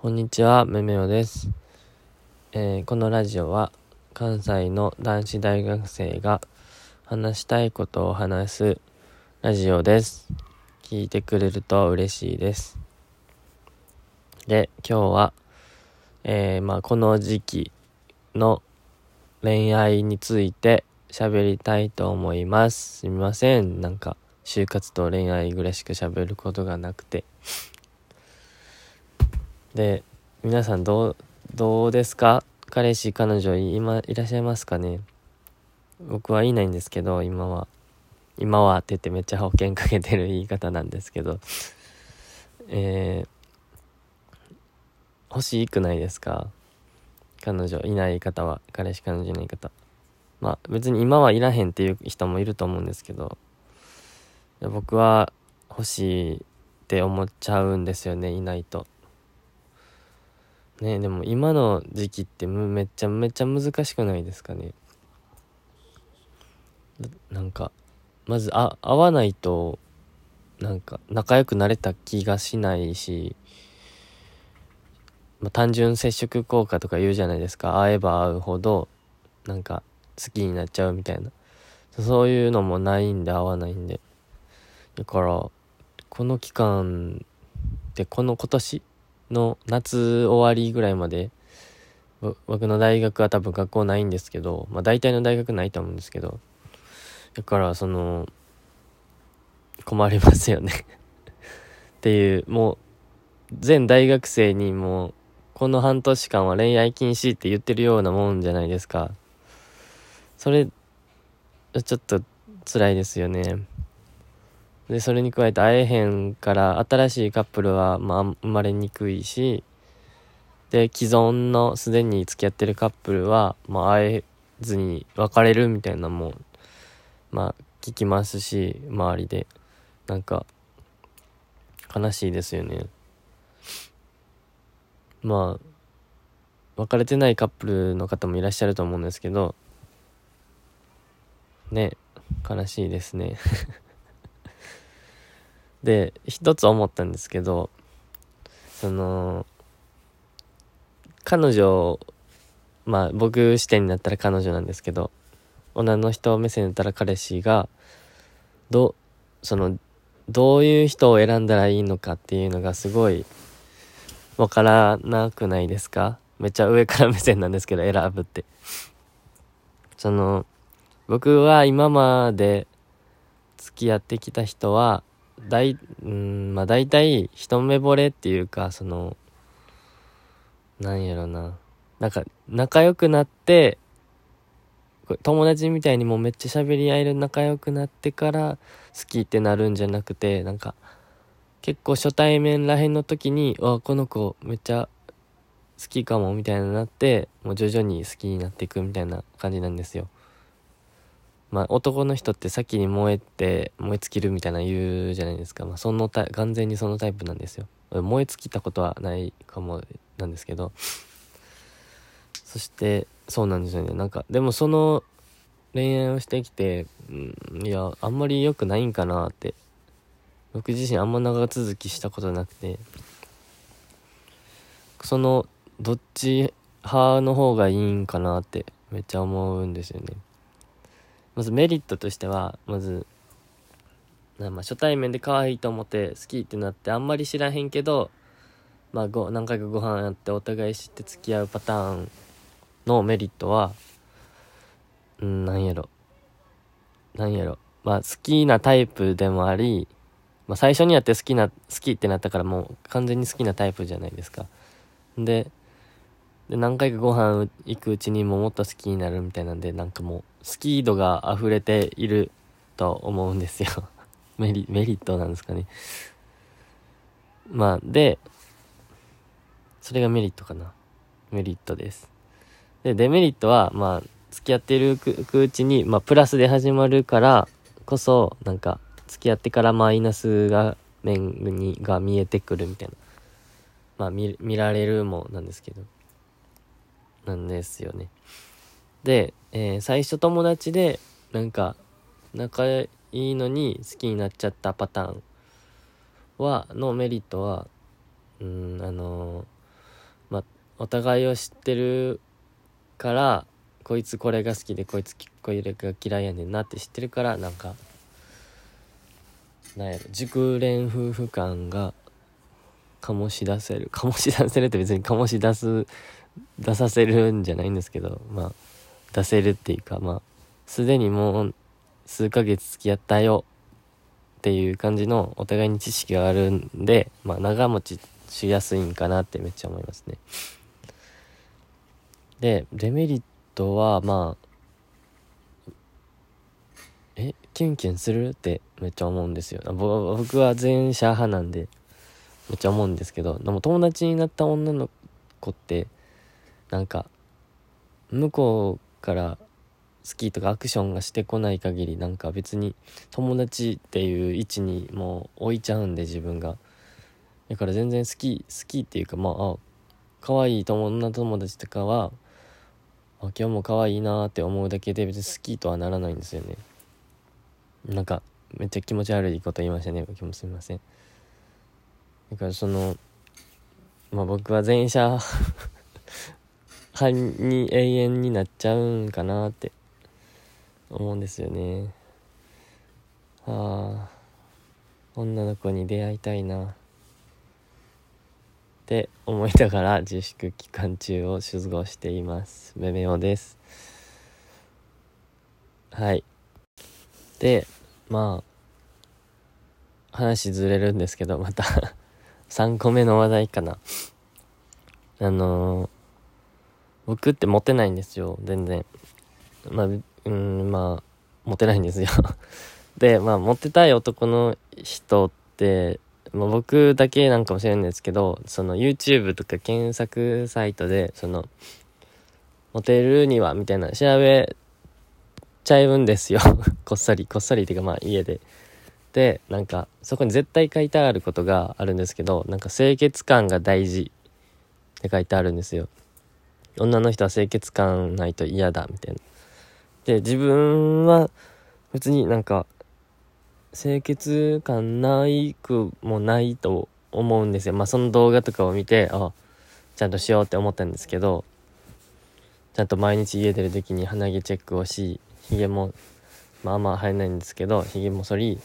こんにちは、めめおです、えーこのラジオは関西の男子大学生が話したいことを話すラジオです。聞いてくれると嬉しいです。で、今日は、えーまあ、この時期の恋愛について喋りたいと思います。すみません。なんか、就活と恋愛ぐらいしか喋ることがなくて。で皆さんどうどうですか？彼氏彼女今いらっしゃいますかね？僕はいないんですけど今は。今はって言ってめっちゃ保険かけてる言い方なんですけど。えー、欲しくないですか？彼女いない方は。彼氏彼女いない方。まあ別に今はいらへんっていう人もいると思うんですけど。僕は欲しいって思っちゃうんですよねいないと。ねでも今の時期ってめっちゃめちゃ難しくないですかね？ななんかまずあ会わないとなんか仲良くなれた気がしないし、まあ、単純接触効果とか言うじゃないですか。会えば会うほどなんか好きになっちゃうみたいな。そういうのもないんで会わないんで。だからこの期間ってこの今年の夏終わりぐらいまで僕の大学は多分学校ないんですけどまあ大体の大学ないと思うんですけどだからその困りますよね。っていうもう全大学生にもうこの半年間は恋愛禁止って言ってるようなもんじゃないですか。それちょっと辛いですよね。でそれに加えて会えへんから新しいカップルはまあ生まれにくいしで既存のすでに付き合ってるカップルはまあ会えずに別れるみたいなのもまあ聞きますし周りでなんか悲しいですよね。まあ別れてないカップルの方もいらっしゃると思うんですけどね悲しいですね。で一つ思ったんですけどその彼女まあ僕視点になったら彼女なんですけど女の人目線だったら彼氏がどそのどういう人を選んだらいいのかっていうのがすごいわからなくないですか？めっちゃ上から目線なんですけど選ぶって。その僕は今まで付き合ってきた人は大うんまあ大体一目惚れっていうかそのなんやろな。なんか仲良くなって友達みたいにもうめっちゃ喋り合える仲良くなってから好きってなるんじゃなくてなんか結構初対面らへんの時にあこの子めっちゃ好きかもみたいになってもう徐々に好きになっていくみたいな感じなんですよ。まあ男の人って先に燃えて燃え尽きるみたいな言うじゃないですか、まあ、そのタ完全にそのタイプなんですよ。燃え尽きたことはないかもなんですけど。そしてそうなんですよね。なんかでもその恋愛をしてきて、うん、いやあんまり良くないんかなって。僕自身あんま長続きしたことなくて。そのどっち派の方がいいんかなってめっちゃ思うんですよね。まずメリットとしてはまずまあ初対面で可愛いと思って好きってなってあんまり知らへんけどまあご何回かご飯やってお互い知って付き合うパターンのメリットはうんなんやろ。なんやろ。まあ好きなタイプでもあり、まあ、最初にやって好きな好きってなったからもう完全に好きなタイプじゃないですか。でで何回かご飯行くうちにももっと好きになるみたいなんでなんかもう好き度が溢れていると思うんですよ。メリメリットなんですかね。まあでそれがメリットかな。メリットです。でデメリットはまあ付き合ってるくうちにまあプラスで始まるからこそなんか付き合ってからマイナスが面にが見えてくるみたいな。まあ見見られるもなんですけど。なんですよね。で、えー最初友達でなんか仲いいのに好きになっちゃったパターンはのメリットはうんあのーお互いを知ってるからこいつこれが好きでこいつこれが嫌いやねんなって知ってるからなんかなんやろ熟練夫婦感が醸し出せる醸し出せるって別に醸し出す出させるんじゃないんですけどまあ出せるっていうかまあすでにもう数ヶ月付き合ったよっていう感じのお互いに知識があるんでまあ長持ちしやすいんかなってめっちゃ思いますね。でデメリットはまあえキュンキュンするってめっちゃ思うんですよ。僕は前者派なんで。めっちゃ思うんですけどでも友達になった女の子ってなんか向こうから好きとかアクションがしてこない限りなんか別に友達っていう位置にもう置いちゃうんで自分が。だから全然好き好きっていうかまああ可愛い女友達とかは今日も可愛いなって思うだけで別に好きとはならないんですよね。なんかめっちゃ気持ち悪いこと言いましたね僕もすみません。だからそのまあ僕は前者派に永遠になっちゃうんかなって思うんですよね。ああ女の子に出会いたいな。って思いながら自粛期間中を過ごしています。めめおです。はい。でまあ話ずれるんですけどまた。3個目の話題かな。あのー、僕ってモテないんですよ。全然。まあうんまあモテないんですよ。でまあモテたい男の人って、まあ、僕だけなんかもしれないんですけどその YouTube とか検索サイトでそのモテるにはみたいな調べちゃうんですよ。こっそりこっそりっていうかまあ家で。でなんかそこに絶対書いてあることがあるんですけどなんか清潔感が大事って書いてあるんですよ。女の人は清潔感ないと嫌だみたいな。で自分は別になんか清潔感ないくもないと思うんですよ。まあその動画とかを見てあちゃんとしようって思ったんですけどちゃんと毎日家出る時に鼻毛チェックをしひげもまあまあ生えないんですけどひげも剃り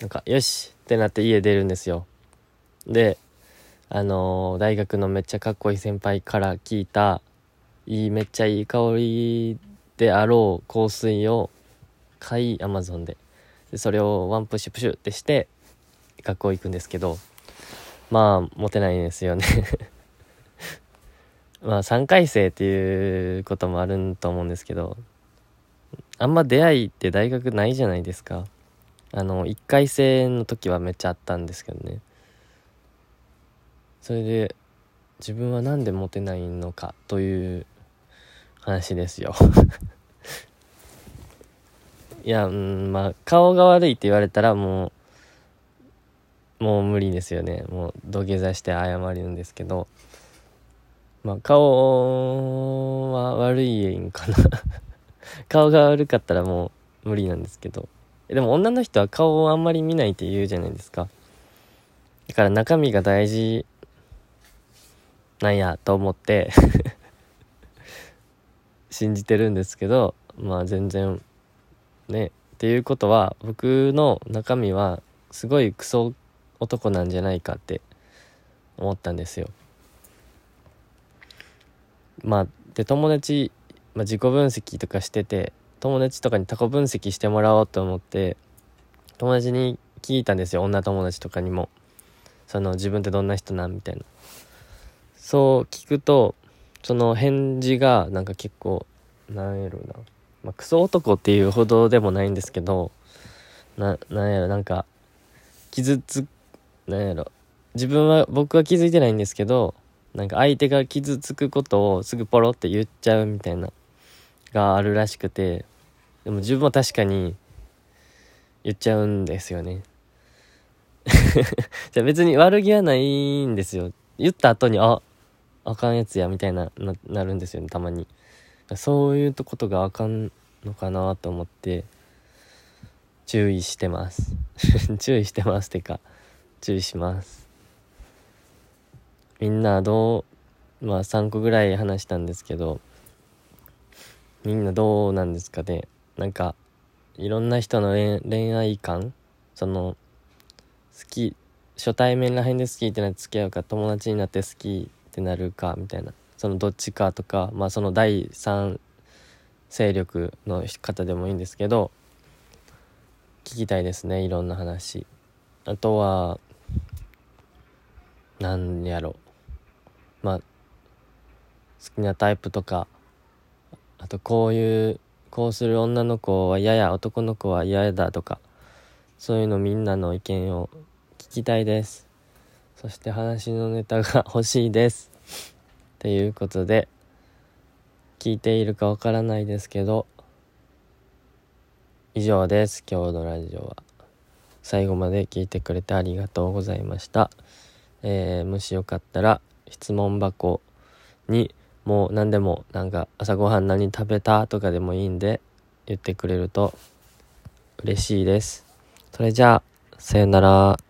なんかよしってなって家出るんですよ。であのー、大学のめっちゃかっこいい先輩から聞いたいいめっちゃいい香りであろう香水を買いアマゾンで。でそれをワンプッシュプシュってして学校行くんですけどまあモテないんですよね。まあ3回生っていうこともあると思うんですけどあんま出会いって大学ないじゃないですか。あの1回生の時はめっちゃあったんですけどね。それで自分は何でモテないのかという話ですよ。いやうんまあ顔が悪いって言われたらもうもう無理ですよね。もう土下座して謝るんですけど。まあ顔は悪いんかな。顔が悪かったらもう無理なんですけど。でも女の人は顔をあんまり見ないって言うじゃないですか。だから中身が大事なんやと思って 信じてるんですけど、まあ全然ね。っていうことは僕の中身はすごいクソ男なんじゃないかって思ったんですよ。まあで友達、まあ、自己分析とかしてて友達とかにタコ分析してもらおうと思って友達に聞いたんですよ。女友達とかにも。その自分ってどんな人なんみたいな。そう聞くとその返事がなんか結構なんやろな、まあ、クソ男っていうほどでもないんですけどななんやろなんか傷つなんやろ。自分は僕は気づいてないんですけどなんか相手が傷つくことをすぐポロって言っちゃうみたいな。があるらしくてでも自分は確かに言っちゃうんですよね。じゃあ別に悪気はないんですよ。言った後にああかんやつやみたいななるんですよねたまに。そういうことがあかんのかなと思って注意してます。注意してますてか注意します。みんなどうまあ3個ぐらい話したんですけどみんなどうなんですかね。なんかいろんな人の恋愛観その好き初対面らへんで好きってなって付き合うか友達になって好きってなるかみたいな。そのどっちかとかまあその第三勢力の方でもいいんですけど聞きたいですねいろんな話。あとはなんやろ。まあ好きなタイプとかとこういうこうする女の子は嫌や男の子は嫌だとかそういうのみんなの意見を聞きたいですそして話のネタが欲しいですということで聞いているかわからないですけど以上です。今日のラジオは。最後まで聞いてくれてありがとうございました。えー、もしよかったら質問箱にもう何でもなんか朝ごはん何食べたとかでもいいんで言ってくれると嬉しいです。それじゃあ、さよなら。